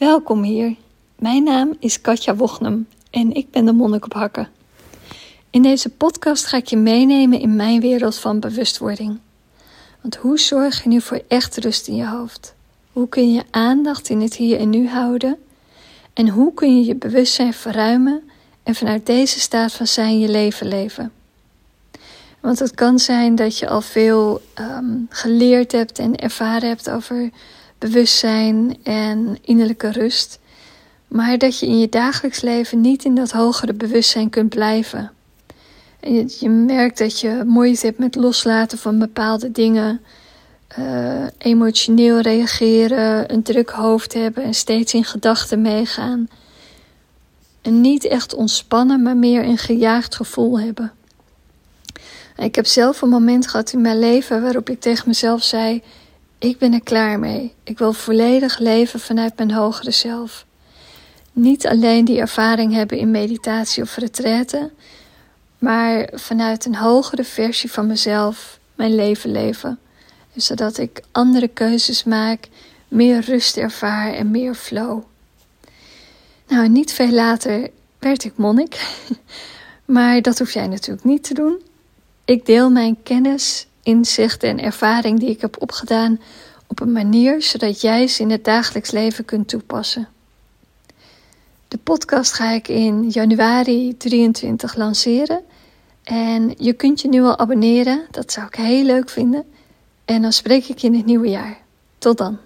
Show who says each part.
Speaker 1: Welkom hier. Mijn naam is Katja Wochnum en ik ben de monnik op hakken. In deze podcast ga ik je meenemen in mijn wereld van bewustwording. Want hoe zorg je nu voor echt rust in je hoofd? Hoe kun je je aandacht in het hier en nu houden? En hoe kun je je bewustzijn verruimen en vanuit deze staat van zijn je leven leven? Want het kan zijn dat je al veel ehm, geleerd hebt en ervaren hebt over bewustzijn en innerlijke rust, maar dat je in je dagelijks leven niet in dat hogere bewustzijn kunt blijven. En je, je merkt dat je moeite hebt met loslaten van bepaalde dingen, uh, emotioneel reageren, een druk hoofd hebben en steeds in gedachten meegaan. En niet echt ontspannen, maar meer een gejaagd gevoel hebben. Ik heb zelf een moment gehad in mijn leven waarop ik tegen mezelf zei: Ik ben er klaar mee. Ik wil volledig leven vanuit mijn hogere zelf. Niet alleen die ervaring hebben in meditatie of retraite, maar vanuit een hogere versie van mezelf mijn leven leven. Zodat ik andere keuzes maak, meer rust ervaar en meer flow. Nou, niet veel later werd ik monnik. Maar dat hoef jij natuurlijk niet te doen. Ik deel mijn kennis, inzichten en ervaring die ik heb opgedaan op een manier zodat jij ze in het dagelijks leven kunt toepassen. De podcast ga ik in januari 23 lanceren. En je kunt je nu al abonneren, dat zou ik heel leuk vinden. En dan spreek ik je in het nieuwe jaar. Tot dan.